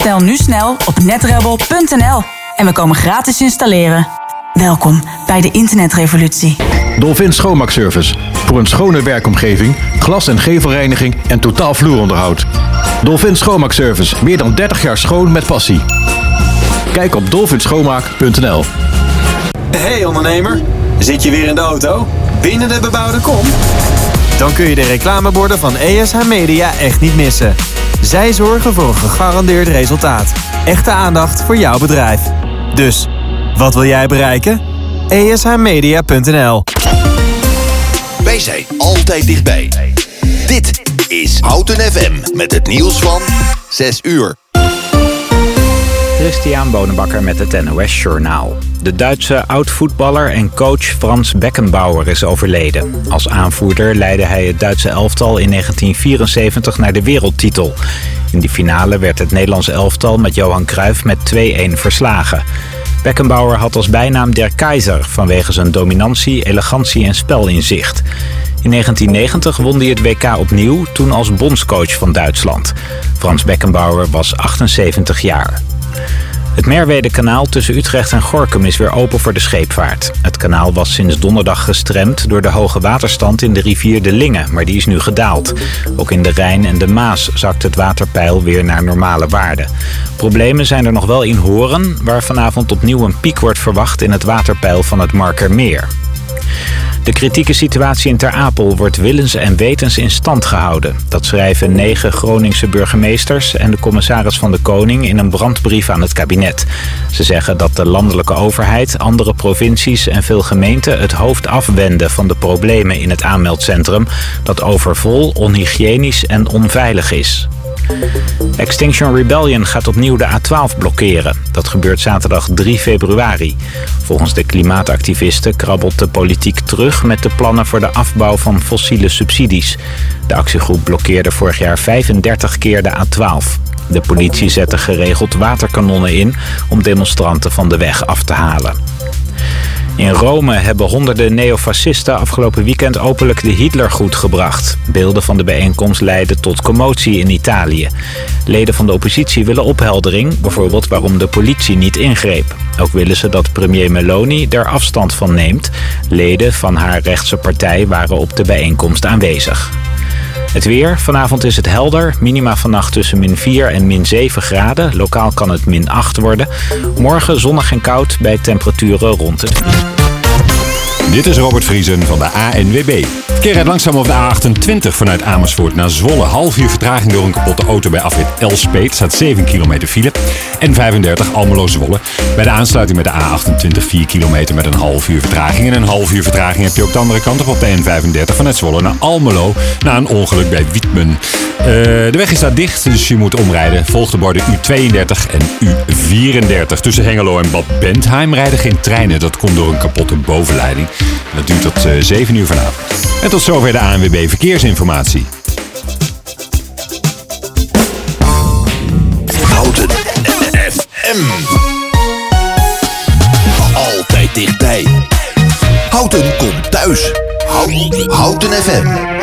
Stel nu snel op netrebel.nl en we komen gratis installeren. Welkom bij de internetrevolutie. Dolphin Schoonmaakservice. Voor een schone werkomgeving, glas- en gevelreiniging en totaal vloeronderhoud. Dolphin Schoonmaakservice. Meer dan 30 jaar schoon met passie. Kijk op dolphinschoonmaak.nl Hey ondernemer, zit je weer in de auto? Binnen de bebouwde kom? Dan kun je de reclameborden van ESH Media echt niet missen. Zij zorgen voor een gegarandeerd resultaat. Echte aandacht voor jouw bedrijf. Dus, wat wil jij bereiken? ESHmedia.nl Wij zijn altijd dichtbij. Dit is Houten FM met het nieuws van 6 uur. Christian Bonenbakker met het NOS Journaal. De Duitse oud-voetballer en coach Frans Beckenbauer is overleden. Als aanvoerder leidde hij het Duitse elftal in 1974 naar de wereldtitel. In die finale werd het Nederlandse elftal met Johan Cruijff met 2-1 verslagen. Beckenbauer had als bijnaam Der Keizer vanwege zijn dominantie, elegantie en spelinzicht. In 1990 won hij het WK opnieuw, toen als bondscoach van Duitsland. Frans Beckenbauer was 78 jaar. Het Merwede-kanaal tussen Utrecht en Gorkum is weer open voor de scheepvaart. Het kanaal was sinds donderdag gestremd door de hoge waterstand in de rivier de Linge, maar die is nu gedaald. Ook in de Rijn en de Maas zakt het waterpeil weer naar normale waarden. Problemen zijn er nog wel in Horen, waar vanavond opnieuw een piek wordt verwacht in het waterpeil van het Markermeer. De kritieke situatie in Ter Apel wordt willens en wetens in stand gehouden. Dat schrijven negen Groningse burgemeesters en de commissaris van de Koning in een brandbrief aan het kabinet. Ze zeggen dat de landelijke overheid, andere provincies en veel gemeenten het hoofd afwenden van de problemen in het aanmeldcentrum dat overvol, onhygiënisch en onveilig is. Extinction Rebellion gaat opnieuw de A12 blokkeren. Dat gebeurt zaterdag 3 februari. Volgens de klimaatactivisten krabbelt de politiek terug met de plannen voor de afbouw van fossiele subsidies. De actiegroep blokkeerde vorig jaar 35 keer de A12. De politie zette geregeld waterkanonnen in om demonstranten van de weg af te halen. In Rome hebben honderden neofascisten afgelopen weekend openlijk de Hitlergroet gebracht. Beelden van de bijeenkomst leidden tot commotie in Italië. Leden van de oppositie willen opheldering, bijvoorbeeld waarom de politie niet ingreep. Ook willen ze dat premier Meloni er afstand van neemt. Leden van haar rechtse partij waren op de bijeenkomst aanwezig. Het weer. Vanavond is het helder. Minima vannacht tussen min 4 en min 7 graden. Lokaal kan het min 8 worden. Morgen zonnig en koud bij temperaturen rond het... Dit is Robert Vriesen van de ANWB. Verkeer rijdt langzaam over de A28 vanuit Amersfoort naar Zwolle. Half uur vertraging door een kapotte auto bij afrit Elspeet. Staat 7 kilometer file. En 35 Almelo Zwolle. Bij de aansluiting met de A28 4 kilometer met een half uur vertraging. En een half uur vertraging heb je ook de andere kant op op de N35 vanuit Zwolle naar Almelo. Na een ongeluk bij Wietmen. Uh, de weg is daar dicht, dus je moet omrijden. Volg de borden U32 en U34. Tussen Hengelo en Bad Bentheim rijden geen treinen. Dat komt door een kapotte bovenleiding. Dat duurt tot uh, 7 uur vanavond. En tot zover de ANWB Verkeersinformatie. Houten FM. Altijd dichtbij. Houten komt thuis. Houten FM.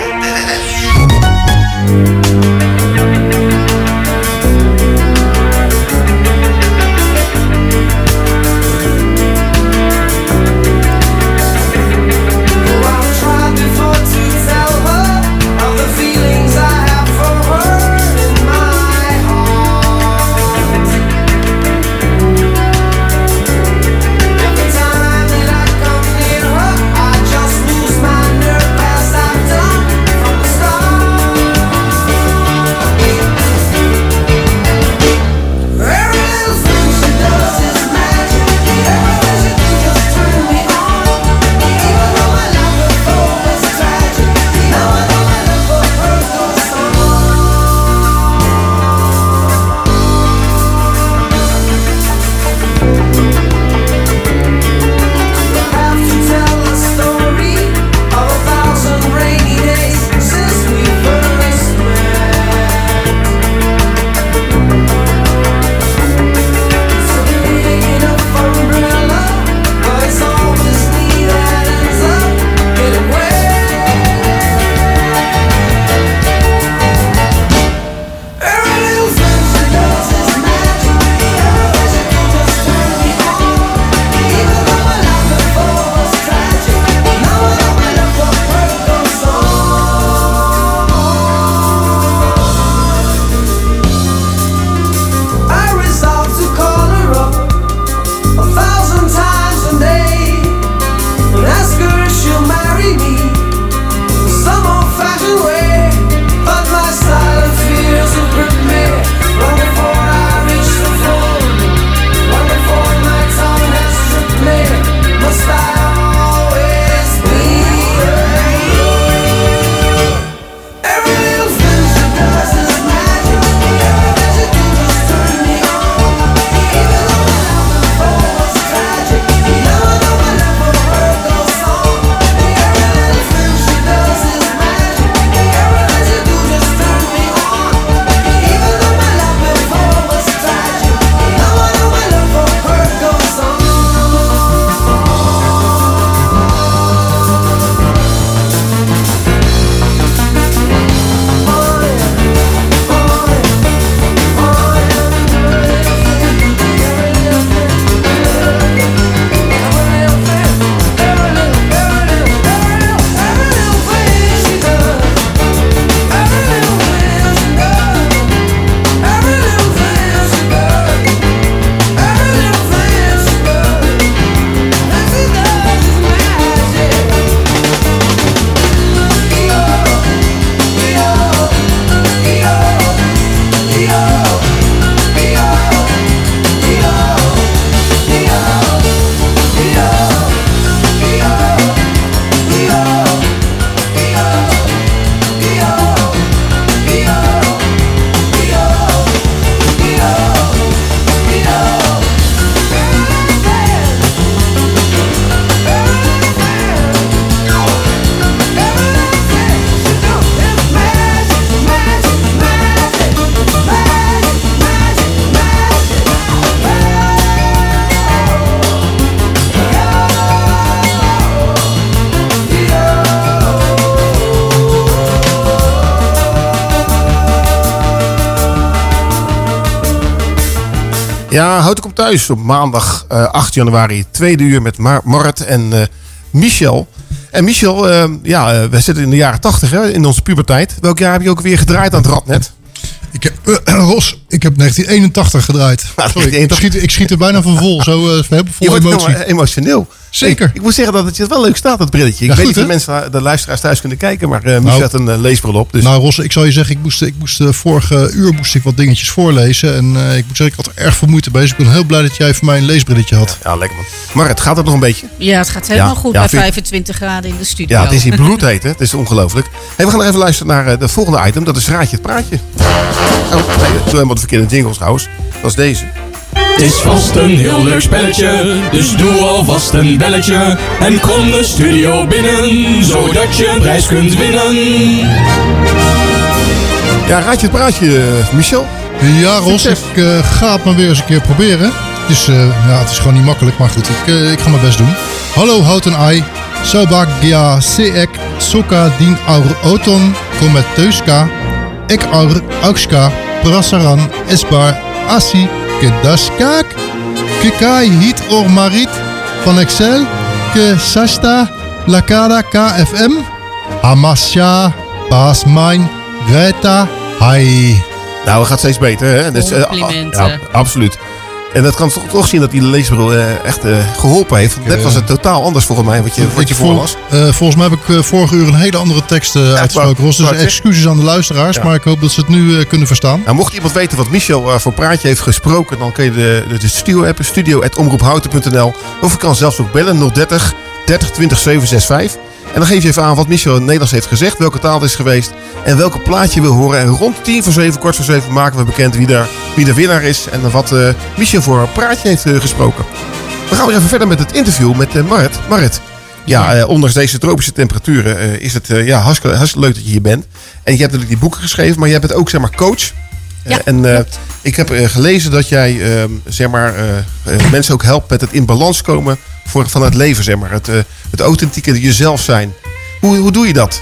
Ja, houd ik op thuis op maandag eh 8 januari, tweede uur met Mar Marit en eh, Michel. En Michel, eh, ja, eh, we zitten in de jaren 80 hè, in onze puberteit. Welk jaar heb je ook weer gedraaid aan het Radnet? Ik heb, eh, Ros, ik heb 1981 gedraaid. Nou, Sorry, ik, 1981. schiet, ik schiet er bijna van vol. Zo uh, Je vol wordt emotie. emotioneel. Zeker. Ik, ik moet zeggen dat het je wel leuk staat, dat brilletje. Ik Ja, weet goed, niet of mensen, de luisteraars thuis kunnen kijken, maar eh Michel Nou. had een eh, leesbril op. Dus Nou Ros, ik zal je zeggen, ik moest, ik moest eh, vorige uur moest ik wat dingetjes voorlezen. En eh, ik moet zeggen, ik had er erg veel moeite bij. Dus ik ben heel blij dat jij voor mij een leesbrilletje had. ja, lekker man. Marit, gaat het nog een beetje? Ja, het gaat helemaal Ja, goed ja, bij vind- 25 graden in de studio. Ja, het is hier bloedheet, hè? Het is ongelooflijk. Hey, we gaan nog even luisteren naar de volgende item. Dat is Raadje het Praatje. Oh, nee, doe helemaal de verkeerde jingles trouwens. Dat is deze. Het is vast een heel leuk spelletje, dus doe alvast een belletje. En kom de studio binnen, zodat je een prijs kunt winnen. Ja, Raadje het Praatje, eh, Michel. Ja Ros, ik eh, ga het maar weer eens een keer proberen. Het is, eh, ja, het is gewoon niet makkelijk, maar goed, ik, eh, ik ga mijn best doen. Hallo houten ai. Sobagia seek soka din aur auton kometeuska. Ek aur aukska prasaran esbar asi kedaskak. Kekai hit or marit van Excel. Ke sasta lakada KFM. Amasya Basmijn Greta Hai. Nou, het gaat steeds beter, hè? Dus, eh, Complimenten. ja, absoluut. En dat kan toch, toch zien dat die leesbril eh, echt eh, geholpen heeft. Net eh, was het totaal anders volgens mij wat je, wat je vol- voorlas. eh, volgens mij heb ik eh, vorige uur een hele andere tekst eh, uitgesproken, Ros. Dus excuses aan de luisteraars, Ja. maar ik hoop dat ze het nu eh, kunnen verstaan. Nou, mocht iemand weten wat Michel eh, voor praatje heeft gesproken, dan kun je de, de, de studio-app, studio.omroephouten.nl. Of je kan zelfs ook bellen 030 30 20 765. En dan geef je even aan wat Michel in het Nederlands heeft gezegd, welke taal het is geweest en welke plaatje je wil horen. En rond 10 voor 7, kort voor 7 maken we bekend wie, daar, wie de winnaar is en wat eh, Michel voor een praatje heeft eh, gesproken. We gaan weer even verder met het interview met eh, Marit. Marit, ja, eh, ondanks deze tropische temperaturen eh, is het eh, ja, hartstikke, hartstikke leuk dat je hier bent. En je hebt natuurlijk die boeken geschreven, maar je bent ook zeg maar coach. Eh, Ja, en eh, ik heb eh, gelezen dat jij ehm, zeg maar, mensen ook helpt met het in balans komen voor, van het leven. Zeg maar. het, eh, het authentieke jezelf zijn. Hoe, hoe doe je dat?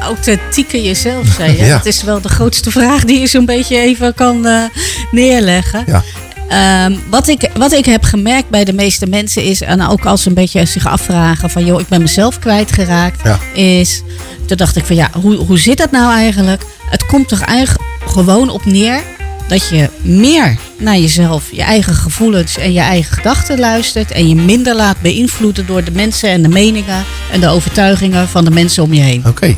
Authentieke jezelf, zei je. Ja. Dat is wel de grootste vraag die je zo'n beetje even kan eh, neerleggen. Ja. Ehm, wat, ik, wat ik heb gemerkt bij de meeste mensen is, en ook als ze een beetje zich afvragen van joh, ik ben mezelf kwijtgeraakt, Ja. is, toen dacht ik van ja, hoe, hoe zit dat nou eigenlijk? Het komt toch eigenlijk gewoon op neer dat je meer naar jezelf, je eigen gevoelens en je eigen gedachten luistert en je minder laat beïnvloeden door de mensen en de meningen en de overtuigingen van de mensen om je heen. Oké.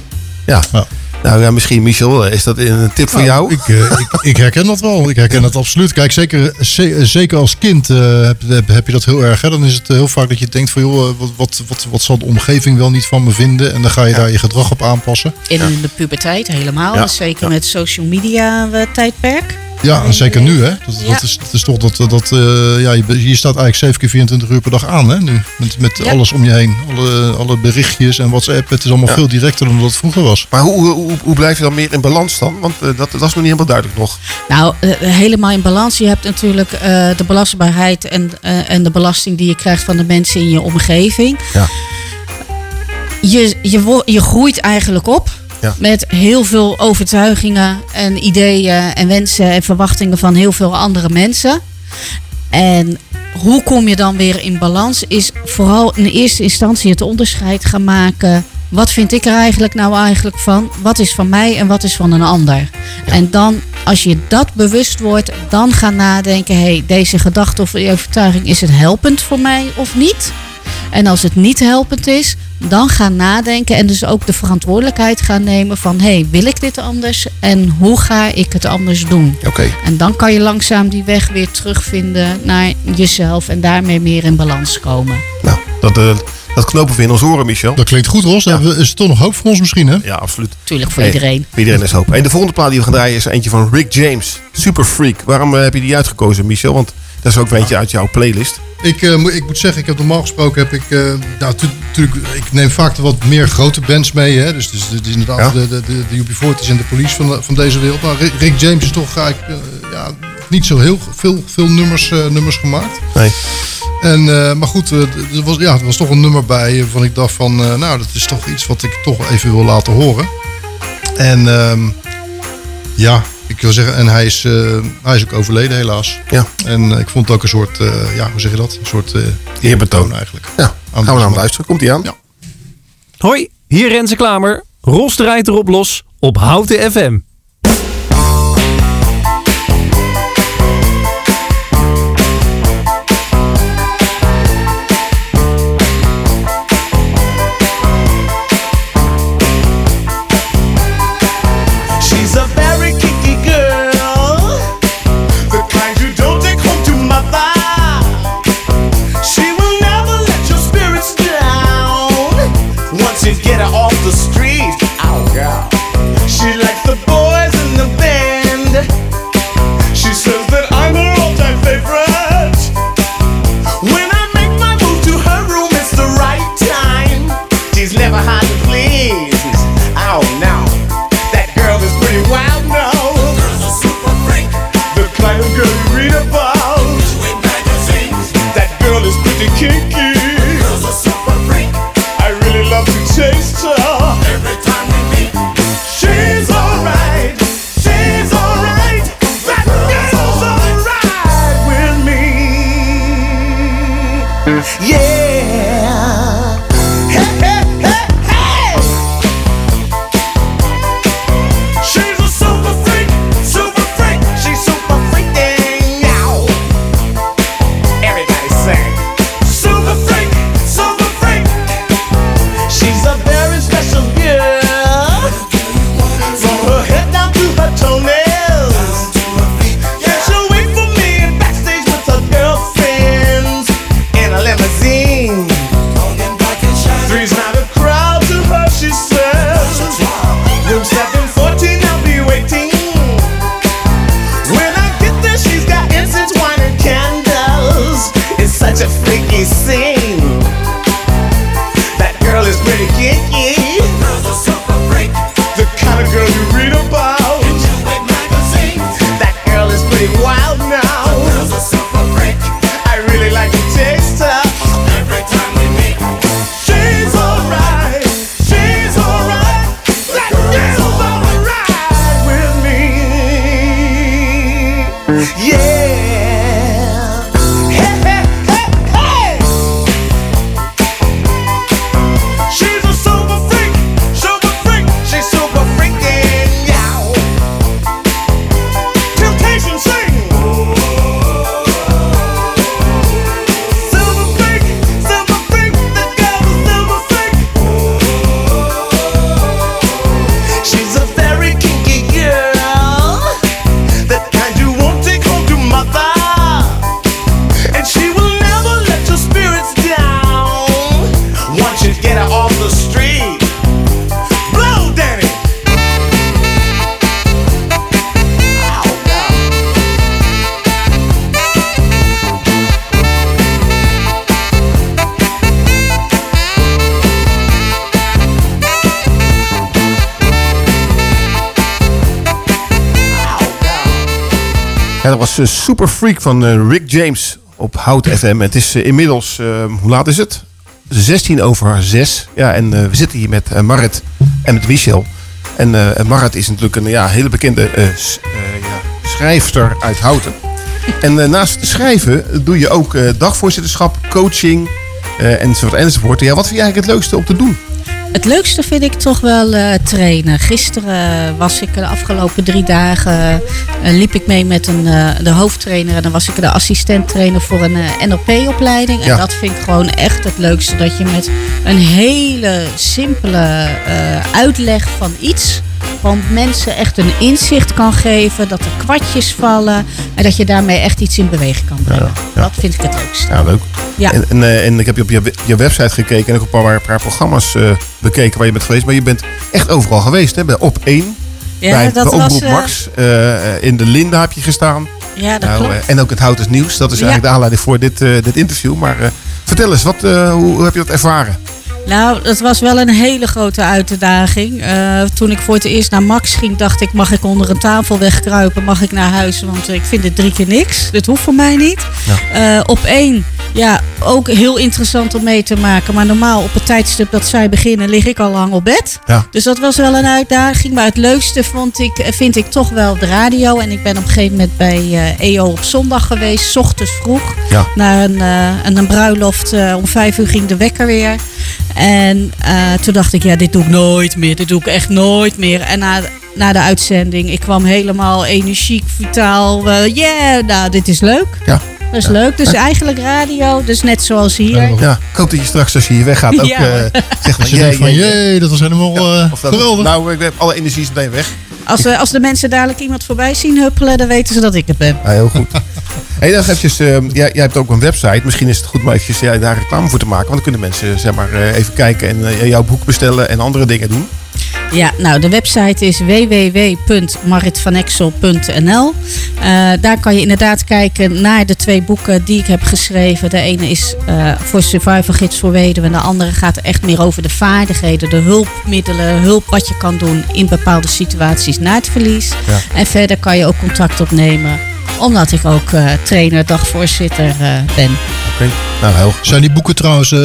Ja. Ja. Nou ja, misschien Michel, eh, is dat een tip voor jou? Ik, eh, ik, ik herken dat wel. Ik herken dat absoluut. Kijk, zeker, ze- zeker als kind eh, heb, heb, je dat heel erg. Hè? Dan is het heel vaak dat je denkt van... joh, eh, wat, wat, wat, wat zal de omgeving wel niet van me vinden? En dan ga je daar je gedrag op aanpassen. In de puberteit helemaal, Ja, zeker ja. met social media eh, tijdperk. Ja, en zeker nu, hè? Dat, Ja. dat, is, dat is toch dat. dat eh, ja, je, je staat eigenlijk 7 keer 24 uur per dag aan, hè? Nu. Met, met Ja. alles om je heen. Alle, alle berichtjes en WhatsApp. Het is allemaal Ja. veel directer dan dat het vroeger was. Maar hoe, hoe, hoe, hoe blijf je dan meer in balans dan? Want eh, dat, dat is nog niet helemaal duidelijk nog. Nou, eh, helemaal in balans. Je hebt natuurlijk eh, de belastbaarheid en, eh, en de belasting die je krijgt van de mensen in je omgeving. Ja. Je, je, je groeit eigenlijk op Ja. met heel veel overtuigingen en ideeën en wensen en verwachtingen van heel veel andere mensen. En hoe kom je dan weer in balans? Is vooral in eerste instantie het onderscheid gaan maken. Wat vind ik er eigenlijk nou eigenlijk van? Wat is van mij en wat is van een ander? En dan, als je dat bewust wordt, dan gaan nadenken: hé, hey, deze gedachte of overtuiging, is het helpend voor mij of niet? En als het niet helpend is, dan gaan nadenken en dus ook de verantwoordelijkheid gaan nemen van: hé, hey, wil ik dit anders en hoe ga ik het anders doen? Oké. En dan kan je langzaam die weg weer terugvinden naar jezelf en daarmee meer in balans komen. Nou, dat, eh, dat knopen we in ons oren, Michel. Dat klinkt goed, Ros. Dan hebben we- is er toch nog hoop voor ons misschien, hè? Ja, absoluut. Tuurlijk voor Hey, iedereen. voor iedereen is hoop. En de volgende plaat die we gaan draaien is eentje van Rick James. Super Freak. Waarom eh, heb je die uitgekozen, Michel? Want dat is ook weer eentje uit jouw playlist. Ik, eh, moet- ik moet zeggen, ik heb normaal gesproken heb ik, eh, nou, tu- natuurlijk, ik neem vaak de wat meer grote bands mee, hè. Dus, dus, dus inderdaad Ja. de, de, de, de UB40's en de Police van, de- van deze wereld. Maar Rick, Rick James is toch eigenlijk, eh, ja, niet zo heel veel, veel nummers, nummers gemaakt. Nee. En, maar goed, er was, ja, er was toch een nummer bij waarvan ik dacht van, nou, dat is toch iets wat ik toch even wil laten horen. En ehm, ja, ik wil zeggen, en hij is, eh, hij is ook overleden helaas. Ja. En eh, ik vond het ook een soort, eh, ja, hoe zeg je dat? Een soort eh Eerbetoon. eigenlijk. Ja, Aan gaan we naar luisteren. Komt hij aan? Ja. Hoi, hier Renze Klamer. Ros draait erop los op Houten FM. The street. Oh. Was eh, Super Freak van eh, Rick James op Hout FM. Het is eh, inmiddels, eh, hoe laat is het? 16 over 6. Ja, en we zitten hier met Marit en met Michel. En Marit is natuurlijk een ja, hele bekende ja, schrijfster uit Houten. En naast schrijven doe je ook dagvoorzitterschap, coaching enzovoort enzovoort. Ja, wat vind je eigenlijk het leukste om te doen? Het leukste vind ik toch wel eh, trainen. Gisteren was ik de afgelopen drie dagen eh, liep ik mee met een, eh, de hoofdtrainer en dan was ik de assistenttrainer voor een eh, NLP-opleiding. En dat vind ik gewoon echt het leukste. Dat je met een hele simpele eh, uitleg van iets gewoon mensen echt een inzicht kan geven. Dat er kwartjes vallen en dat je daarmee echt iets in beweging kan brengen. Dat vind ik het leukste. Ja, leuk. Ja. En, en, eh, en ik heb je op je, je website gekeken en ook een paar, paar programma's eh, bekeken waar je bent geweest. Maar je bent echt overal geweest, hè? Bij Op 1, Ja, bij, dat bij was, eh, Max, in de Linda heb je gestaan. Ja, dat Nou, klopt. en ook het Houters Nieuws. Dat is eigenlijk de aanleiding voor dit, dit interview. Maar vertel eens, wat, hoe, hoe heb je dat ervaren? Nou, het was wel een hele grote uitdaging. Eh, toen ik voor het eerst naar Max ging, dacht ik: mag ik onder een tafel wegkruipen? Mag ik naar huis? Want ik vind het drie keer niks. Dit hoeft voor mij niet. Eh, op één Ja, ook heel interessant om mee te maken. Maar normaal op het tijdstip dat zij beginnen, lig ik al lang op bed. Ja. Dus dat was wel een uitdaging. Maar het leukste vond ik, vind ik toch wel de radio. En ik ben op een gegeven moment bij eh, EO op zondag geweest, 's ochtends vroeg. Ja. Naar een, eh, een, een bruiloft. eh, om vijf uur ging de wekker weer. En toen dacht ik, ja, dit doe ik nooit meer. Dit doe ik echt nooit meer. En na, na de uitzending, ik kwam helemaal energiek, vitaal. yeah, nou, dit is leuk. Ja. Dat is leuk. Dus eigenlijk radio, dus net zoals hier. Ja, ik hoop dat je straks als je hier weggaat ook Ja. eh zegt je denkt van, jee, dat was helemaal eh, Of dat- geweldig. Nou, ik heb alle energie is meteen weg. Als, eh, als de mensen dadelijk iemand voorbij zien huppelen, dan weten ze dat ik het ben. Ja, heel goed. Hey, dan eventjes, eh, jij, jij hebt ook een website. Misschien is het goed om eventjes ja, daar reclame voor te maken. Want dan kunnen mensen zeg maar, eh, even kijken en jouw boek bestellen en andere dingen doen. Ja, nou, de website is www.maritvanexel.nl. Eh daar kan je inderdaad kijken naar de twee boeken die ik heb geschreven. De ene is eh, voor Survival Gids voor Weduwen. En de andere gaat echt meer over de vaardigheden, de hulpmiddelen, hulp wat je kan doen in bepaalde situaties na het verlies. Ja. En verder kan je ook contact opnemen, omdat ik ook eh, trainer, dagvoorzitter ben. Nou heel Zijn die boeken trouwens, eh,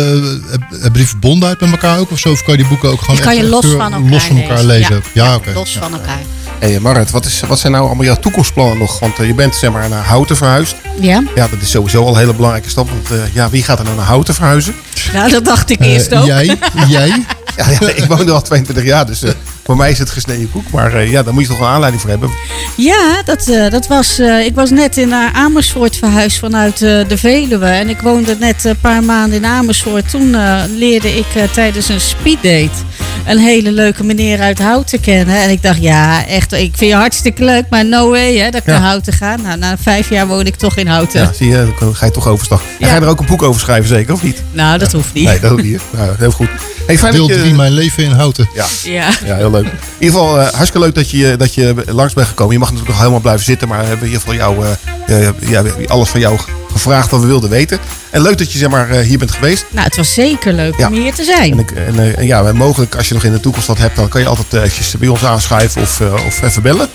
hebben die verbondenheid met elkaar ook of zo? Of kan je die boeken ook gewoon Die kan echt- je los van elkaar los van elkaar lezen. lezen? Ja, Ja, oké. Los van elkaar. Hey Marit, wat, is, wat zijn nou allemaal jouw toekomstplannen nog? Want eh, je bent zeg maar naar Houten verhuisd. Ja? Ja, dat is sowieso al een hele belangrijke stap. Want eh, ja, wie gaat er nou naar Houten verhuizen? Nou, dat dacht ik Eh, eerst ook. Jij? Jij? Ja, ja, ik woon er al 22 jaar, dus eh, voor mij is het gesneden koek. Maar eh, ja, daar moet je toch een aanleiding voor hebben. Ja, dat, eh, dat was, eh, ik was net in Amersfoort verhuisd vanuit de Veluwe. En ik woonde net een paar maanden in Amersfoort. Toen leerde ik tijdens een speeddate een hele leuke meneer uit Houten kennen. En ik dacht, ja, echt, ik vind je hartstikke leuk, maar no way hè, dat ik Ja. naar Houten ga. Nou, na vijf jaar woon ik toch in Houten. Ja, zie je, dan ga je toch overstag. En Ja. ga je er ook een boek over schrijven, zeker of niet? Nou, dat hoeft niet. Nee, dat hoeft niet. Nou, heel goed. Hey, fijn Deel dat je, 3, mijn leven in Houten. Ja. Ja. Ja, heel leuk. In ieder geval, eh, hartstikke leuk dat je, dat je langs bent gekomen. Je mag natuurlijk nog helemaal blijven zitten, maar we hebben in ieder geval jou, eh, eh, ja, alles van jou gevraagd wat we wilden weten. En leuk dat je zeg maar, eh, hier bent geweest. Nou, het was zeker leuk Ja. om hier te zijn. En, ik, en, eh, en ja, mogelijk als je nog in de toekomst wat hebt, dan kan je altijd eh, eventjes bij ons aanschuiven of, eh, of even bellen.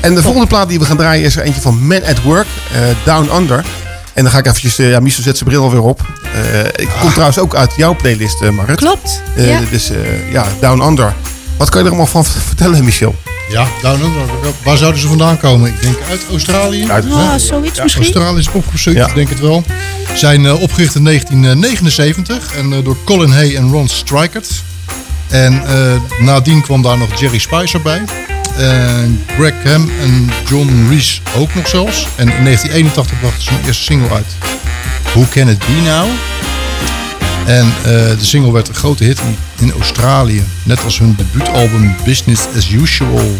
En de volgende plaat die we gaan draaien is er eentje van Man at Work, eh, Down Under. En dan ga ik eventjes, eh, ja, Michel zet zijn bril alweer op. Eh ik kom trouwens ook uit jouw playlist, eh Marit. Klopt, Eh, ja. Dus eh, ja, Down Under. Wat kan je er allemaal van vertellen, Michel? Ja, Down Under. Waar zouden ze vandaan komen? Ik denk uit Australië. Uit- Oh, Hè? zoiets Ja, misschien? Australië is opgezocht, Ja. ik denk het wel. Zijn eh, opgericht in 1979 en eh, door Colin Hay en Ron Strikert. En eh, nadien kwam daar nog Jerry Spicer bij. En Greg Ham en John Reese ook nog zelfs. En in 1981 brachten ze hun eerste single uit. Who Can It Be Now? En eh, de single werd een grote hit in, Australië. Net als hun debuutalbum Business As Usual.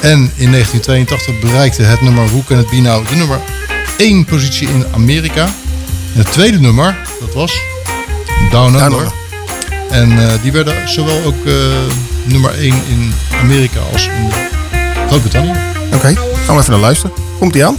En in 1982 bereikte het nummer Who Can It Be Now de nummer 1 positie in Amerika. En het tweede nummer, dat was Down Under. En eh, die werden zowel ook eh, nummer 1 in Amerika als in Groot-Brittannië. Oké, gaan we even naar luisteren. Komt ie aan?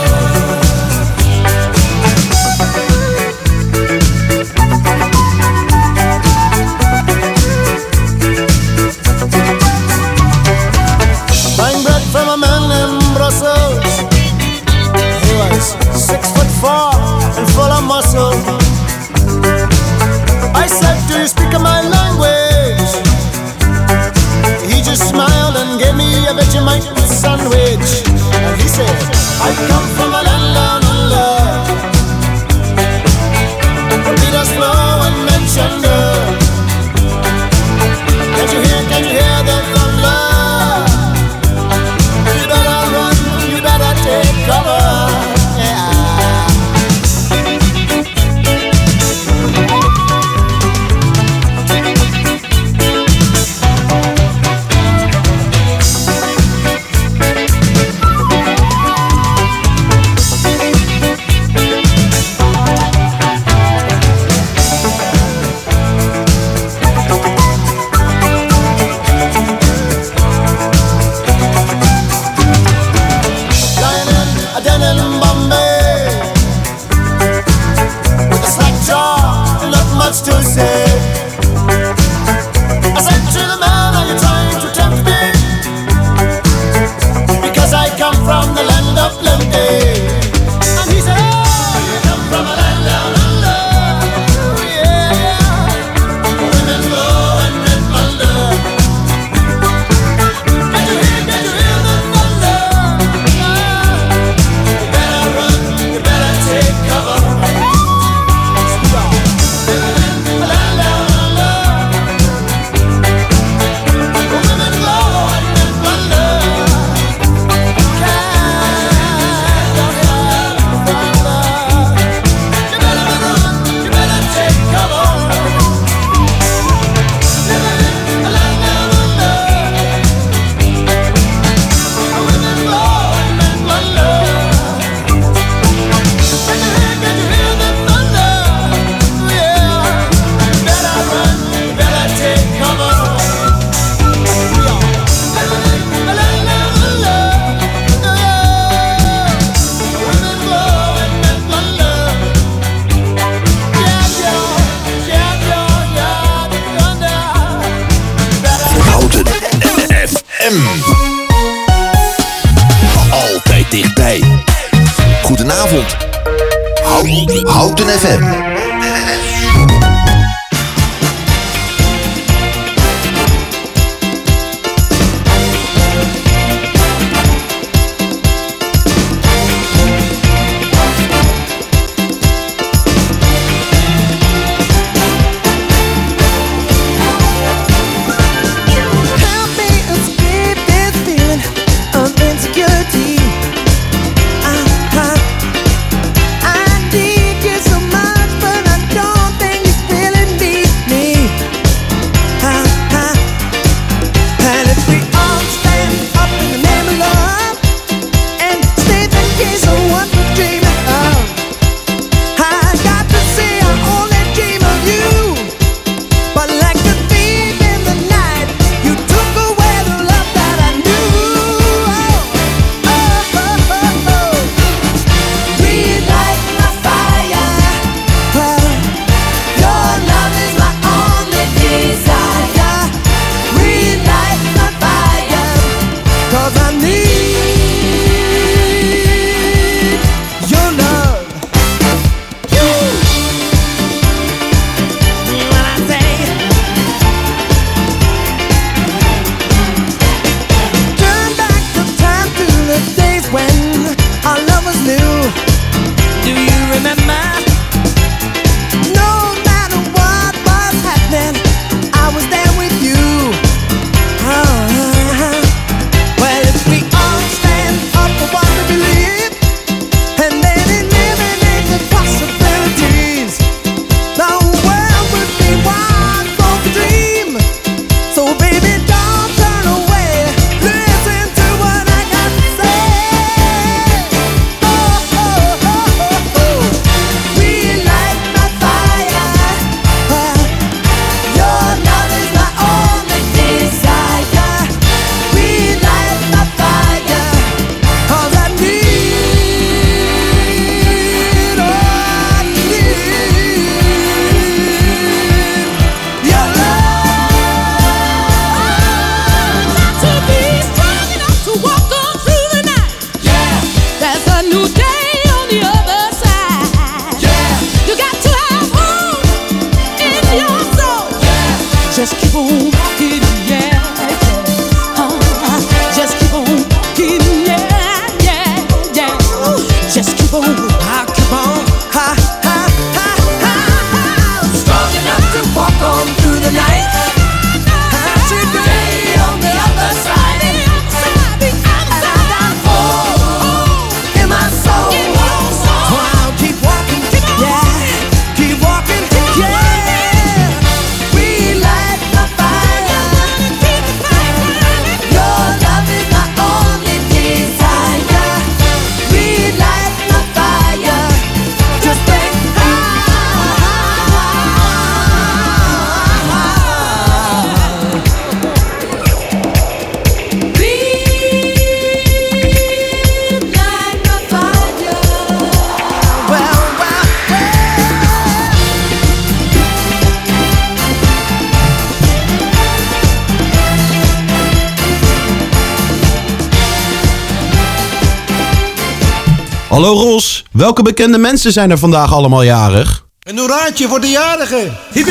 Hallo Ros, welke bekende mensen zijn er vandaag allemaal jarig? Een hoeraatje voor de jarigen. Hip.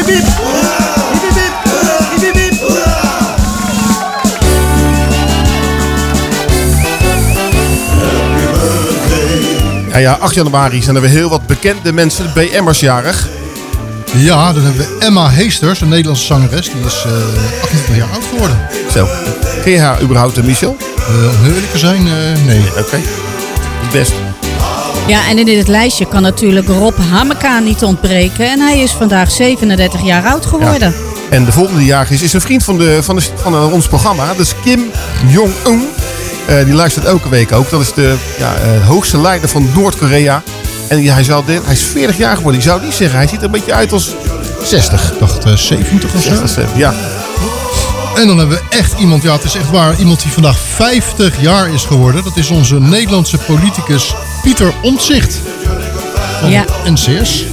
Ja, ja, 8 januari zijn er weer heel wat bekende mensen, BM'ers jarig. Ja, dan hebben we Emma Heesters, een Nederlandse zangeres. Die is eh 28 jaar oud geworden. Zo. Ken je haar überhaupt, eh, Michel? om heel eerlijk te zijn, eh, nee. Oké. Best. Ja, en in dit lijstje kan natuurlijk Rob Hameka niet ontbreken. En hij is vandaag 37 jaar oud geworden. En de volgende jarig is, is een vriend van, de, van, de, van eh, ons programma. Dat is Kim Jong-un. Eh, die luistert elke week ook. Dat is de ja, eh, hoogste leider van Noord-Korea. En hij, zou, de- hij is 40 jaar geworden. Ik zou niet zeggen. Hij ziet er een beetje uit als 60. Ik dacht eh, 70 of zo. 60, 70, ja. En dan hebben we echt iemand, ja het is echt waar, iemand die vandaag 50 jaar is geworden. Dat is onze Nederlandse politicus Pieter Omtzigt. Van Ja. NCS.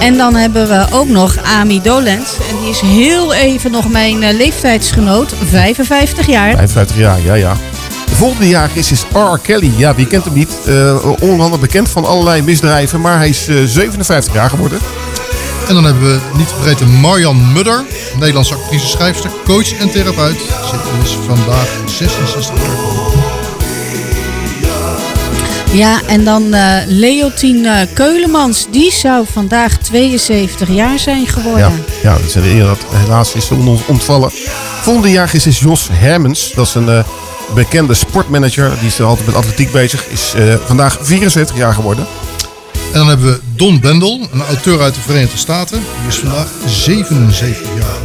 En dan hebben we ook nog Ami Dolens. En die is heel even nog mijn eh, leeftijdsgenoot, 55 jaar. 55 jaar, ja, ja. De volgende jaar is, is R. Kelly. Ja, wie kent hem niet? Eh onder andere bekend van allerlei misdrijven, maar hij is eh, 57 jaar geworden. En dan hebben we niet te vergeten Marjan Mudder, Nederlandse actrice, schrijfster, coach en therapeut. Ze is vandaag 66 jaar. Ja, en dan eh Leontien eh, Keulemans. Die zou vandaag 72 jaar zijn geworden. Ja, ja dat is de eer dat helaas is ze ons ontvallen. Volgende jaar is, is Jos Hermens. Dat is een eh, bekende sportmanager. Die is altijd met atletiek bezig. Is eh, vandaag 74 jaar geworden. En dan hebben we Don Bendel, een auteur uit de Verenigde Staten. Die is vandaag 77 jaar.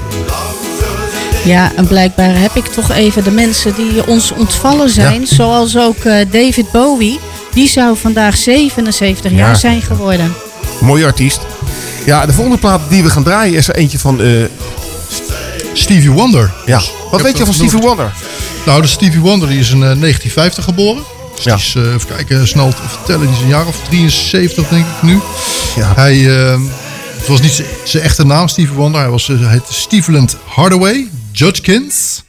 Ja, en blijkbaar heb ik toch even de mensen die ons ontvallen zijn. Zoals ook eh, David Bowie. Die zou vandaag 77 jaar Ja. zijn geworden. Mooie artiest. Ja, de volgende plaat die we gaan draaien is er eentje van... eh, Stevie Wonder. Ja. Wat weet je van Stevie Wonder? Nou, de Stevie Wonder die is in eh, 1950 geboren. Dus is, eh, even kijken, snel te vertellen, die is een jaar of 73 denk ik nu. Hij, eh, het was niet zijn- echte naam, Stevie Wonder. Hij was eh, hij heette Steveland Hardaway, Judkins.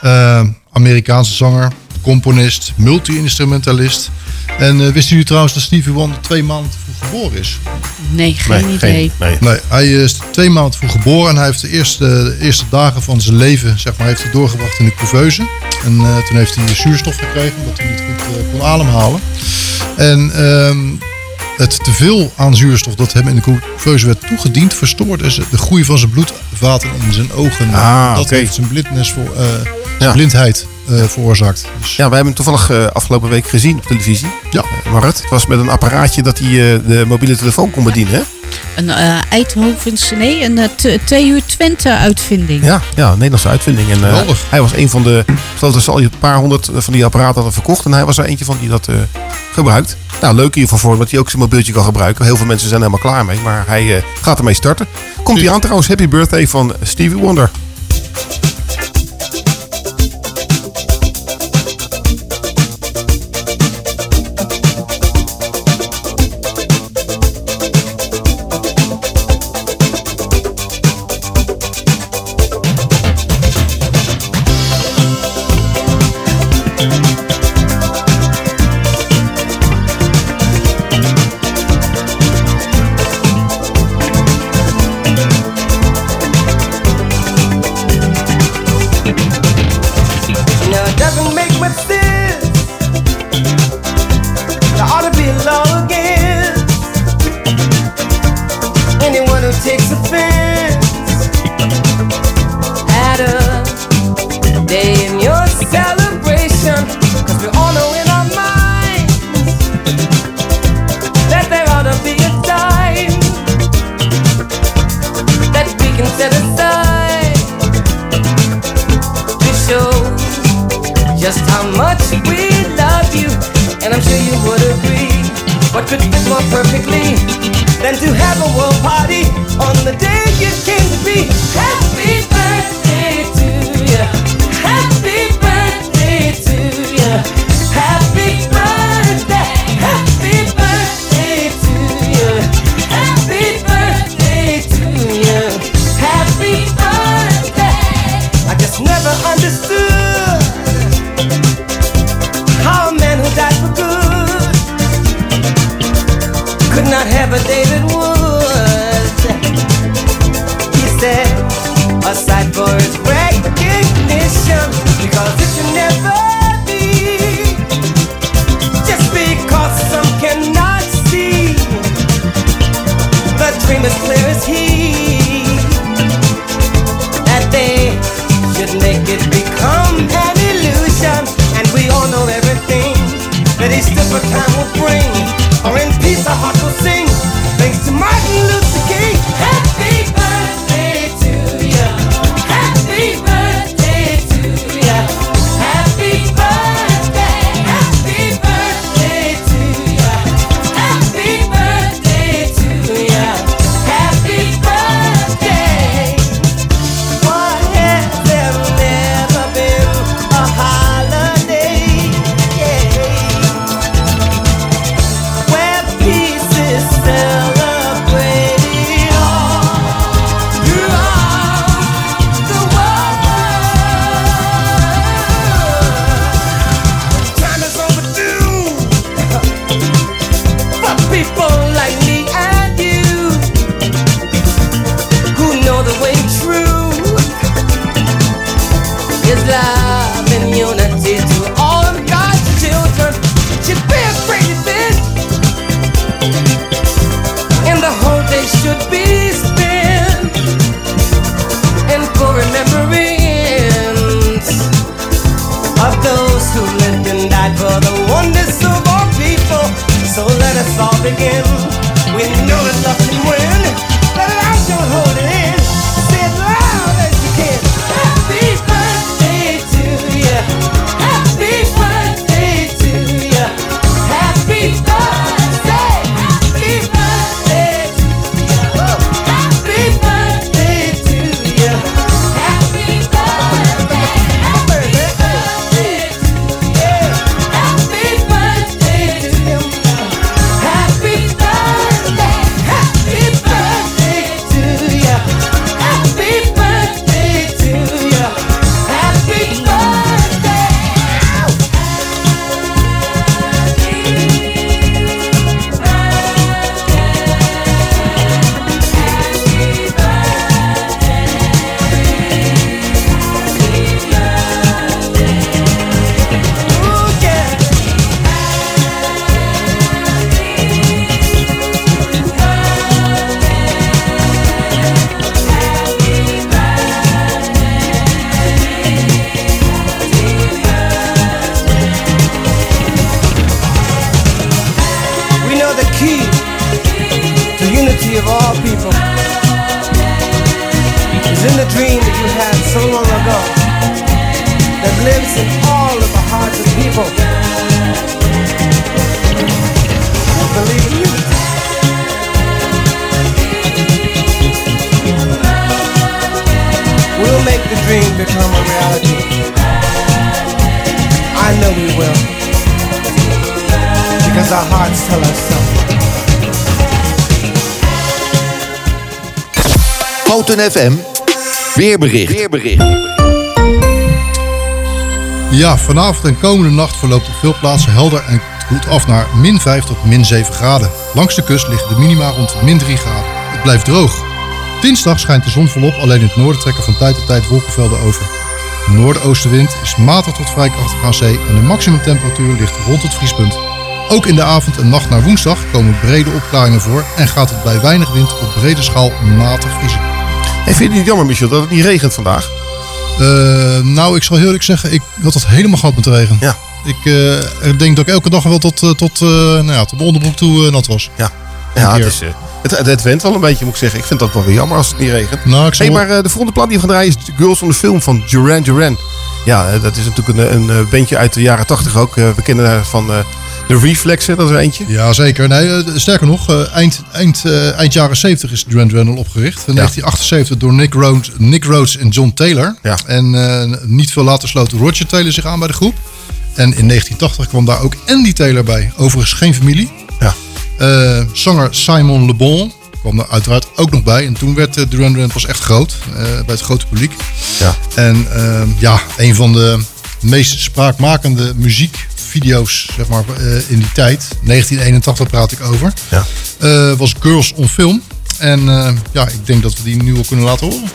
Eh, Amerikaanse zanger, componist, multi-instrumentalist. En eh, wisten jullie trouwens dat Stevie Wonder twee maanden vroeg geboren is? Nee, geen idee. Nee, hij is twee maanden vroeg geboren en hij heeft de eerste, de eerste dagen van zijn leven zeg maar, heeft hij doorgebracht in de couveuse. En eh, toen heeft hij zuurstof gekregen omdat hij niet goed eh, kon ademhalen. En ehm, het teveel aan zuurstof dat hem in de couveuse werd toegediend verstoorde de groei van zijn bloedvaten in zijn ogen. Ah, dat heeft zijn blindness voor, eh, zijn Ja. blindheid eh, veroorzaakt. Ja, wij hebben hem toevallig eh, afgelopen week gezien op televisie. Ja. maar het was met een apparaatje dat hij eh, de mobiele telefoon kon bedienen. Hè? Een eh Eindhovens, nee, een eh, T- TU Twente uitvinding. Ja, ja, een Nederlandse uitvinding. En, eh, hij was een van de, ik geloof dat ze al een paar honderd van die apparaten hadden verkocht. En hij was er eentje van die dat eh, gebruikt. Nou, leuk in ieder geval voor, dat hij ook zijn mobieltje kan gebruiken. Heel veel mensen zijn er helemaal klaar mee, maar hij gaat ermee starten. Komt hij aan trouwens, happy birthday van Stevie Wonder. FM. Weerbericht. Weerbericht. Ja, vanavond en komende nacht verloopt op veel plaatsen helder en koelt af naar min 5 tot min 7 graden. Langs de kust liggen de minima rond min 3 graden. Het blijft droog. Dinsdag schijnt de zon volop, alleen in het noorden trekken van tijd tot tijd wolkenvelden over. De noordoostenwind is matig tot vrij krachtig aan zee en de maximumtemperatuur ligt rond het vriespunt. Ook in de avond en nacht naar woensdag komen brede opklaringen voor en gaat het bij weinig wind op brede schaal matig vriezen. En vind je het niet jammer, Michel, dat het niet regent vandaag? Eh, nou, ik zal heel eerlijk zeggen, ik had het helemaal gehad met de regen. Ja. Ik eh, ik denk dat ik elke dag wel tot, eh, tot, nou ja, tot de onderbroek toe nat was. Ja. Ja, het, is, het, het went wel een beetje, moet ik zeggen. Ik vind dat wel weer jammer als het niet regent. Nou, ik zal hey, wel- maar de volgende plaat die we gaan draaien is Girls on the Film van Duran Duran. Ja, dat is natuurlijk een, een bandje uit de jaren 80 ook. We kennen van de Reflexen, dat is er eentje. Ja, zeker. Nee, eh, sterker nog, eh, eind, eind, eh, eind jaren 70 is Duran Duran opgericht. In 1978 door Nick Rhodes, Nick Rhodes en John Taylor. Ja. En niet veel later sloot Roger Taylor zich aan bij de groep. En in 1980 kwam daar ook Andy Taylor bij. Overigens geen familie. Ja. Zanger Simon Le Bon kwam er uiteraard ook nog bij. En toen werd eh, Duran Duran pas echt groot. bij het grote publiek. Ja. En ehm, ja, een van de meest spraakmakende muziekvideo's zeg maar, eh, in die tijd, 1981 praat ik over, Ja. eh, was Girls on Film. En eh, ja, ik denk dat we die nu wel kunnen laten horen.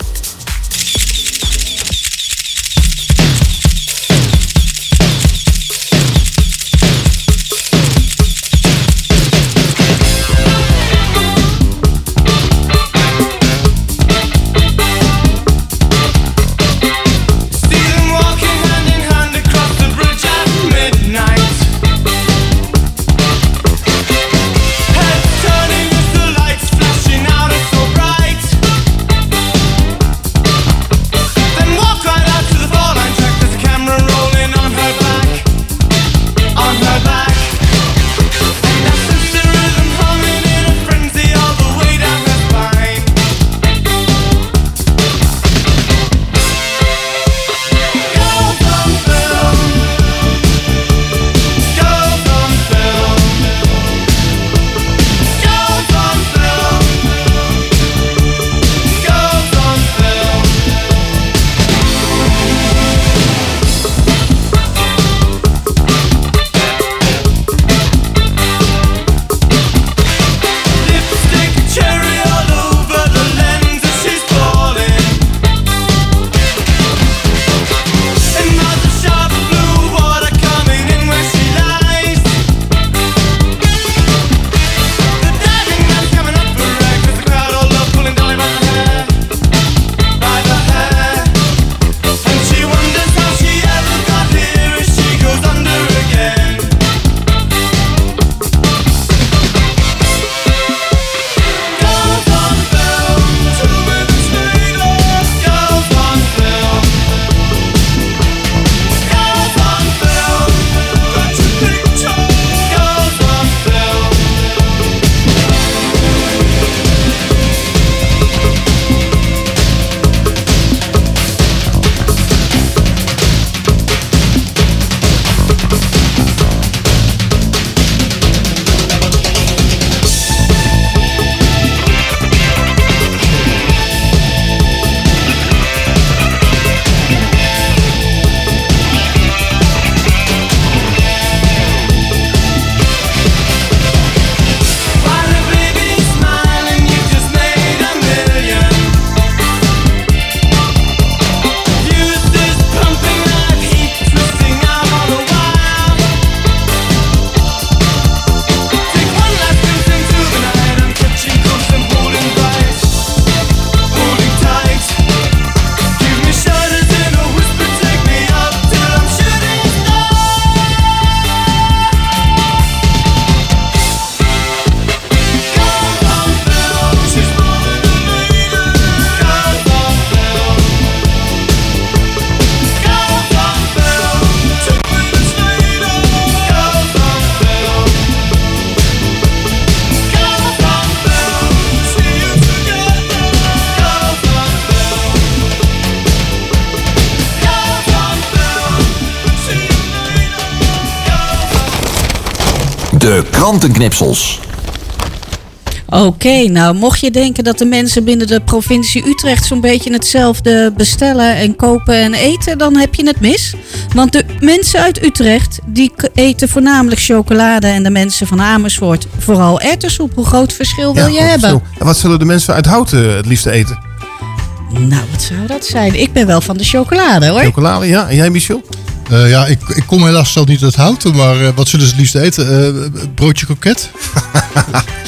De krantenknipsels. Oké, nou mocht je denken dat de mensen binnen de provincie Utrecht zo'n beetje hetzelfde bestellen en kopen en eten, dan heb je het mis. Want de mensen uit Utrecht die eten voornamelijk chocolade en de mensen van Amersfoort vooral erwtensoep. Hoe groot verschil wil je hebben? En wat zullen de mensen uit Houten het liefste eten? Nou, wat zou dat zijn? Ik ben wel van de chocolade hoor. Chocolade, ja. En jij, Michel? Eh, ja, ik, ik kom helaas zelf niet uit houten, maar eh, wat zullen ze het liefst eten? Eh, broodje kroket?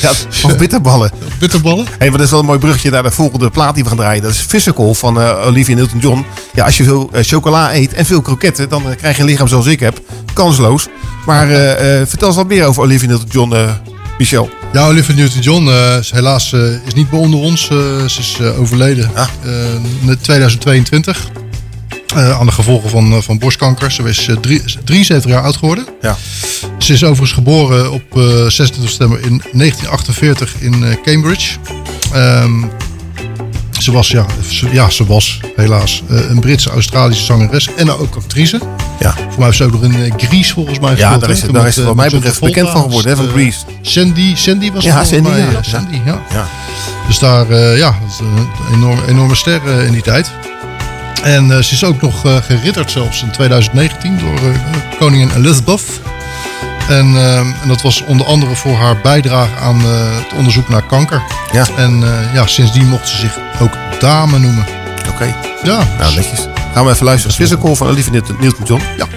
Ja, of bitterballen. Bitterballen? Hey, maar dat is wel een mooi brugje naar de volgende plaat die we gaan draaien. Dat is Physical van Olivia Newton-John. Ja, als je veel chocola eet en veel kroketten, dan krijg je een lichaam zoals ik heb. Kansloos. Maar vertel eens wat meer over Olivia Newton-John, Michel. Ja, Olivia Newton-John is helaas is niet meer onder ons. Ze is overleden Ah. in 2022. Eh, aan de gevolgen van, eh, van borstkanker. Ze is eh, drie- 73 jaar oud geworden. Ja. Ze is overigens geboren op eh 26 september in 1948 in eh, Cambridge. Ehm, ze was, ja, ze, ja, ze was helaas eh, een Britse Australische zangeres en ook actrice. Ja. Voor mij heeft ze ook nog in eh, Grease volgens mij Ja, daar is, het- daar met, is het eh, wat mij betreft bekend van geworden, hè, van eh, Sandy, Sandy was Ja, Sandy, mij, ja. eh, Sandy, ja. Ja. Dus daar, eh, ja, een enorme, enorme ster eh, in die tijd. En eh, ze is ook nog eh, geridderd zelfs in 2019 door eh, koningin Elizabeth. En, eh, en dat was onder andere voor haar bijdrage aan het onderzoek naar kanker. Ja. En ja, sindsdien mocht ze zich ook dame noemen. Oké. Ja. Nou, netjes. Gaan we even luisteren. Physical van Olivia Newton- Newton-John. Ja.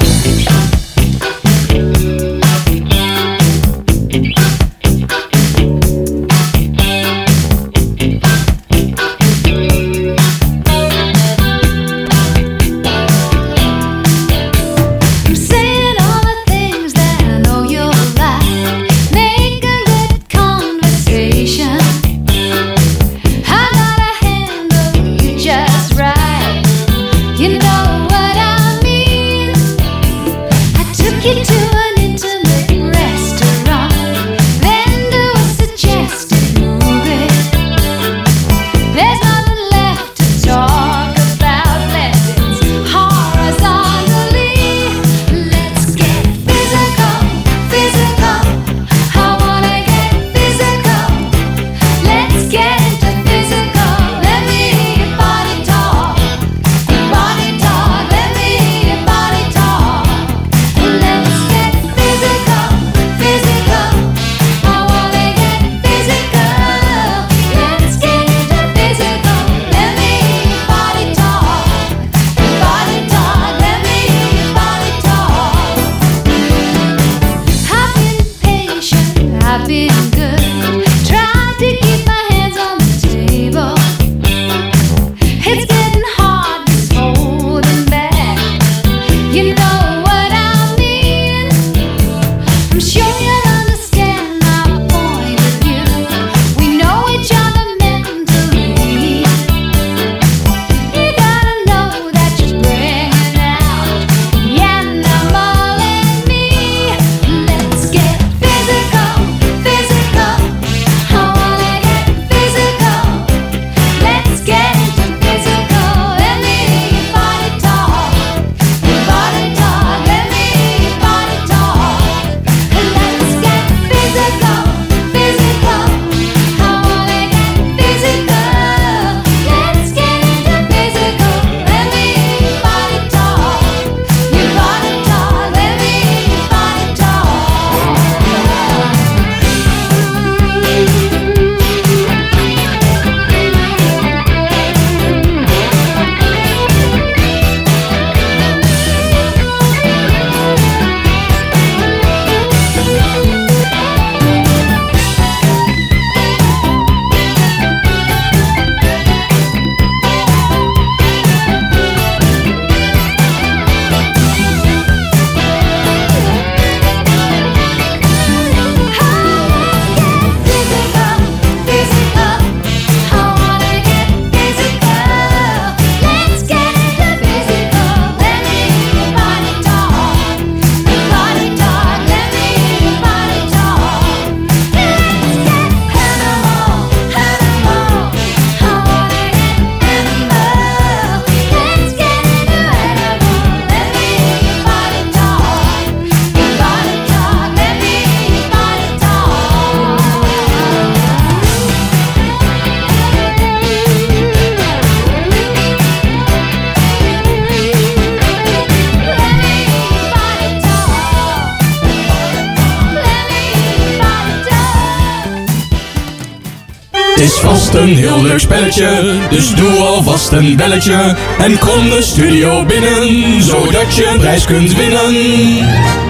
Alvast een belletje. En kom de studio binnen, zodat je een prijs kunt winnen.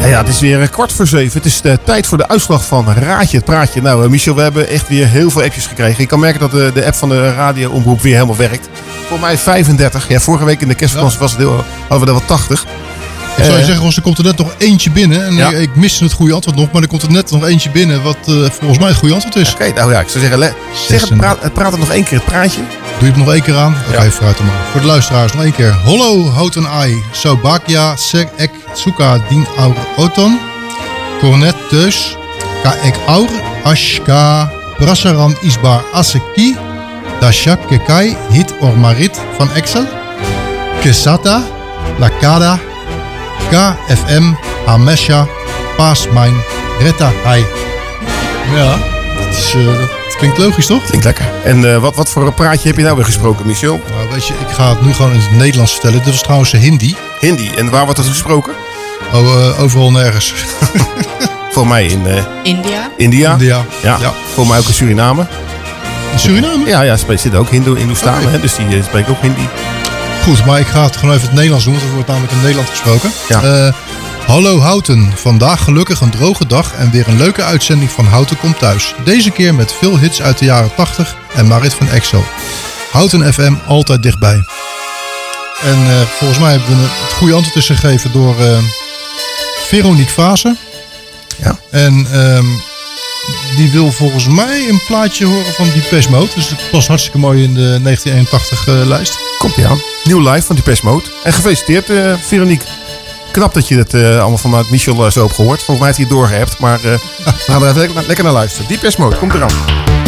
Ja, ja, het is weer eh, kwart voor zeven. Het is de tijd voor de uitslag van Raadje het Praatje. Nou, eh, Michel, we hebben echt weer heel veel appjes gekregen. Ik kan merken dat de, de app van de radioomroep weer helemaal werkt. Voor mij 35. Ja, vorige week in de kerstvakantie was het heel, hadden we er wel 80. Ik zou je Eh, zeggen, er komt er net nog eentje binnen. En Ja. ik, miste het goede antwoord nog, maar er komt er net nog eentje binnen wat eh, volgens mij het goede antwoord is. Oké, nou ja, ik zou zeggen, zeg het, praat, het praat er nog één keer het praatje. Doe je het nog één keer aan? Oké, vooruit dan maar. Voor de luisteraars nog één keer. Hallo, houten ai. Sobakia sek ek tsuka din aur oton. Cornet dus. Ka ek aur ashka prasaran isbar aseki. Dashak kekai hit or marit van Excel. Kesata lakada. KFM Hamesha Paasmijn Retta Hai. Ja, het, is, eh, klinkt logisch toch? Klinkt lekker. En eh, wat, wat voor een praatje heb je nou weer gesproken, Michel? Nou, weet je, ik ga het nu gewoon in het Nederlands vertellen. Dit was trouwens een Hindi. Hindi. En waar wordt dat gesproken? Oh, eh, overal nergens. Voor mij in eh, India. India. India. Ja. Voor mij ook in Suriname. In Suriname? Ja, ja spreekt- zit ook Hindu, Hindoestanen, hè, dus die eh, spreekt ook Hindi. Goed, maar ik ga het gewoon even het Nederlands doen, want er wordt namelijk in Nederland gesproken. Ja. Hallo Houten, vandaag gelukkig een droge dag en weer een leuke uitzending van Houten komt thuis. Deze keer met veel hits uit de jaren 80 en Marit van Exo. Houten FM altijd dichtbij. En eh, volgens mij hebben we het goede antwoord is gegeven door eh, Veronique Vaassen. Ja. En ehm, die wil volgens mij een plaatje horen van Depeche Mode. Dus het past hartstikke mooi in de 1981 eh, lijst. Komt aan. Nieuw live van die Mode. En gefeliciteerd, Veronique. Knap dat je het eh, allemaal vanuit Michel eh, zo hebt gehoord. Volgens mij heeft hij het doorgehebt. Maar eh, we gaan er even lekker, naar- lekker naar luisteren. Die Mode, komt eraan.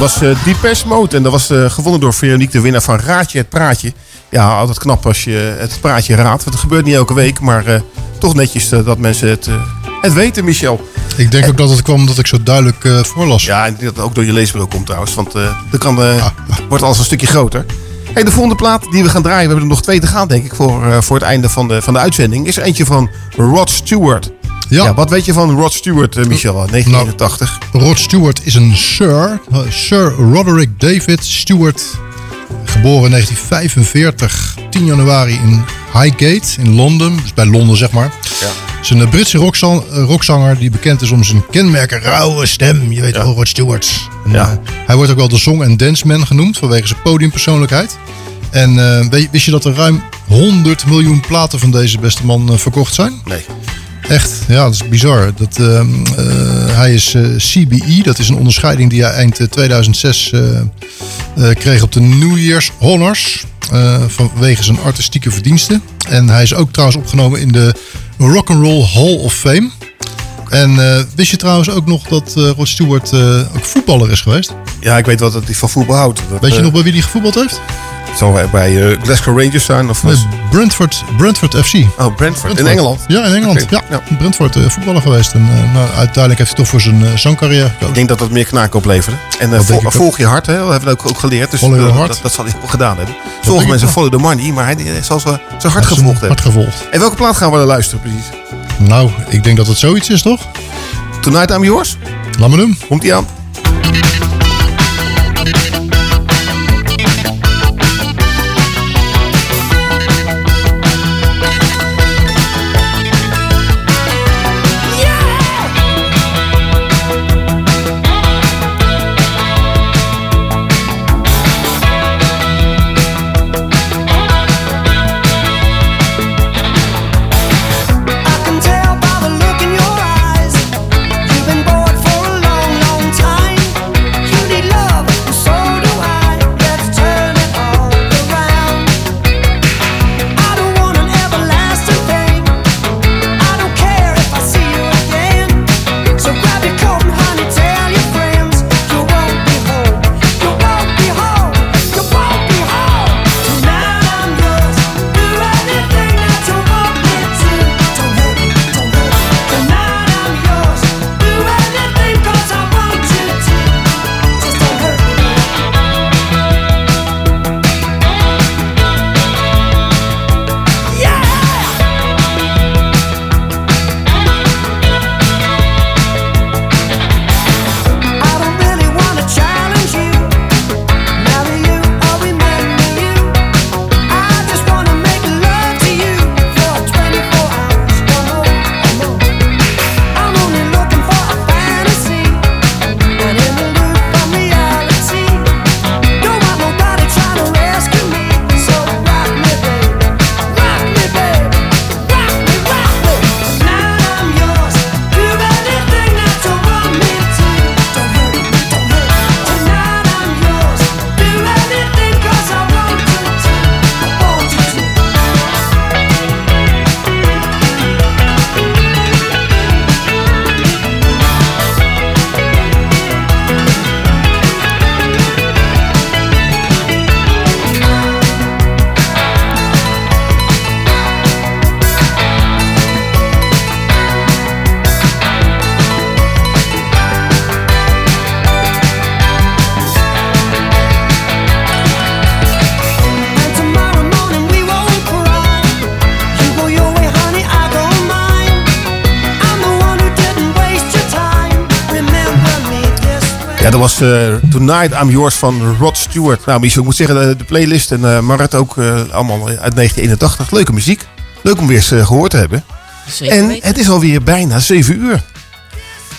Dat was uh, Depeche Mode. En dat was eh, gewonnen door Veronique, de winnaar van Raadje het Praatje. Ja, altijd knap als je het praatje raadt. Want het gebeurt niet elke week. Maar eh, toch netjes dat mensen het, het weten, Michel. Ik denk ook dat het kwam omdat ik zo duidelijk voorlas. Ja, en ik denk dat het ook door je leesbril komt trouwens. Want dan kan, eh, wordt alles een stukje groter. Hey, de volgende plaat die we gaan draaien, we hebben er nog twee te gaan denk ik voor, voor het einde van de, van de uitzending, is er eentje van Rod Stewart. Ja. wat weet je van Rod Stewart, eh, Michel, 1981? Rod Stewart is een Sir. eh, Sir Roderick David Stewart. Geboren in 1945, 10 januari in Highgate in Londen. Dus bij Londen zeg maar. is een eh, Britse rockzang- rockzanger die bekend is om zijn kenmerken rauwe stem. Je weet wel, Rod Stewart. En, eh, hij wordt ook wel de song- en danceman genoemd vanwege zijn podiumpersoonlijkheid. En wist je dat er ruim 100 miljoen platen van deze beste man verkocht zijn? Nee. Echt, ja, dat is bizar. Dat, ehm, eh, hij is eh, CBE, dat is een onderscheiding die hij eind eh, 2006 eh, kreeg op de New Year's Honors. vanwege zijn artistieke verdiensten. En hij is ook trouwens opgenomen in de Rock'n'Roll Hall of Fame. En eh, wist je trouwens ook nog dat eh, Rod Stewart eh, ook voetballer is geweest? Ja, ik weet wat dat hij van voetbal houdt. Dat, Weet je nog bij wie hij gevoetbald heeft? Zal hij bij Glasgow Rangers zijn? Of Nee, Brentford, Brentford FC. Oh, Brentford. In Engeland? Ja, in Engeland. Ja, Brentford voetballer geweest. En nou, uiteindelijk heeft hij toch voor zijn zangcarrière gekozen. Ik denk dat dat meer knaken opleverde. En vol- volg je hart, hè? dat hebben we ook, ook geleerd. Dus. Dat, dat zal hij ook gedaan hebben. Sommige mensen follow the money, maar hij hij zal zijn hart gevolgd hebben. hart gevolgd. En welke plaat gaan we naar luisteren precies? Nou, ik denk dat het zoiets is, toch? Tonight I'm Yours? Laat me doen. Komt ie aan? Dat was eh, Tonight I'm Yours van Rod Stewart. Nou, Michel, ik moet zeggen, de, de playlist en eh Marat ook eh, allemaal uit 1981. Leuke muziek. Leuk om weer eens eh, gehoord te hebben. Zeker en weten. het is alweer bijna 7 uur.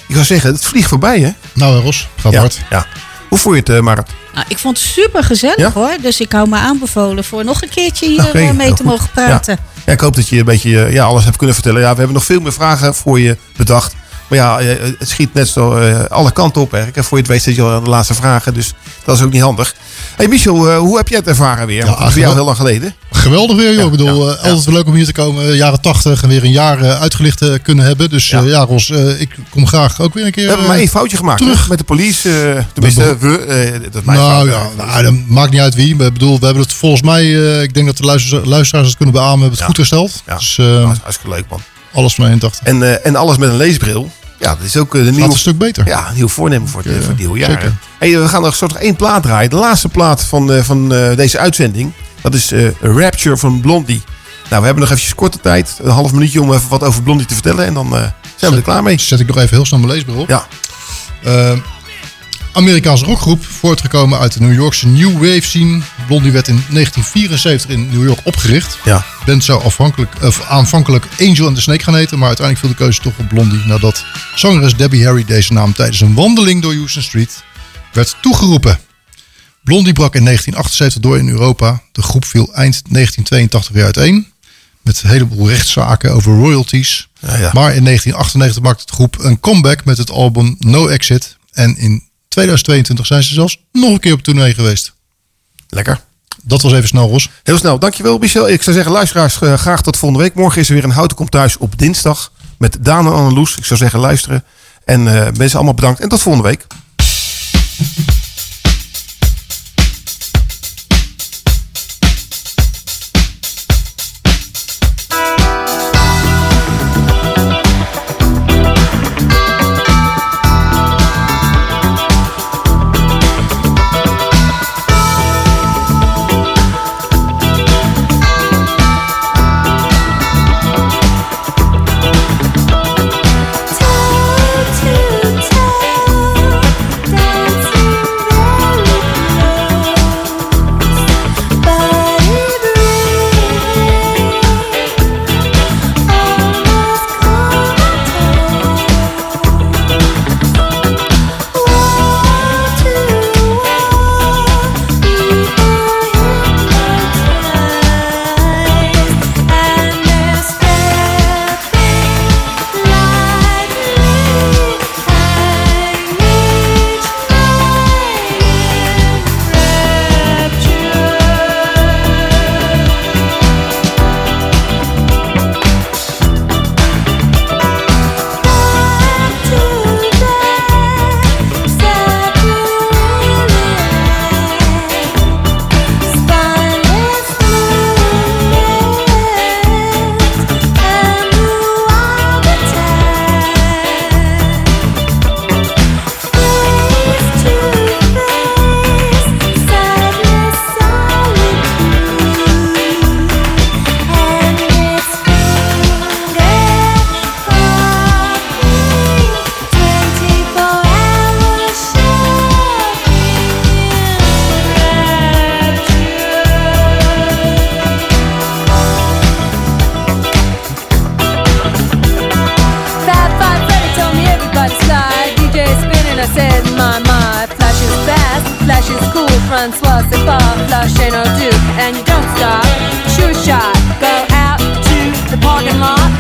Ik zou zeggen, het vliegt voorbij, hè? Nou, eh, Ros, gaat ja, hard. Ja. Hoe vond je het, eh, Marat? Nou, ik vond het super gezellig Ja? hoor. Dus ik hou me aanbevolen voor nog een keertje hier eh, mee te goed. mogen praten. Ja, ik hoop dat je een beetje eh, ja, alles hebt kunnen vertellen. Ja, we hebben nog veel meer vragen voor je bedacht. Maar ja, eh, het schiet net zo eh, alle kanten op eigenlijk. En voor je het weet zit je al aan de laatste vragen. Dus dat is ook niet handig. hey Michel, eh, hoe heb jij het ervaren weer? Want het is jou heel lang geleden. Geweldig weer, joh. ik bedoel, eh, altijd wel leuk om hier te komen. Jaren 80 en weer een jaar uitgelicht kunnen hebben. Dus ja, ja Ros, ik kom graag ook weer een keer. We hebben maar één foutje gemaakt terug. hè, met de police. tenminste, we. dat mijn nou fout. ja, nou, dat maakt niet uit wie. Maar Ik bedoel, we hebben het volgens mij, ik denk dat de luister- luisteraars het kunnen beamen, hebben het Ja. goed gesteld. Ja. Dus eh, Dat is hartstikke leuk, man. alles van 81. En, en alles met een leesbril. Ja, dat is ook eh, een stuk beter. Ja, een nieuw voornemen voor, het, voor het nieuwe jaar. Hey, we gaan nog nog één plaat draaien. De laatste plaat van, eh, van eh, deze uitzending. Dat is eh, Rapture van Blondie. Nou, we hebben nog eventjes korte tijd. Een half minuutje om even wat over Blondie te vertellen. En dan eh, zijn we er klaar mee. Zet ik nog even heel snel mijn leesbril op. Ja. Eh, Amerikaanse rockgroep, voortgekomen uit de New Yorkse New Wave scene. Blondie werd in 1974 in New York opgericht. Ja. band zou afhankelijk, of aanvankelijk Angel and the Snake gaan heten, maar uiteindelijk viel de keuze toch op Blondie nadat zangeres Debbie Harry deze naam tijdens een wandeling door Houston Street werd toegeroepen. Blondie brak in 1978 door in Europa. De groep viel eind 1982 weer uiteen. Met een heleboel rechtszaken over royalties. ja. Maar in 1998 maakte de groep een comeback met het album No Exit. En in 2022 zijn ze zelfs nog een keer op tournee geweest. Lekker. Dat was even snel, Ros. Heel snel. Dankjewel, Michel. Ik zou zeggen, luisteraars, eh, graag tot volgende week. Morgen is er weer een Houten Komt Thuis op dinsdag. Met Daan en Anneloes. Ik zou zeggen, luisteren. En eh, mensen allemaal bedankt. En tot volgende week.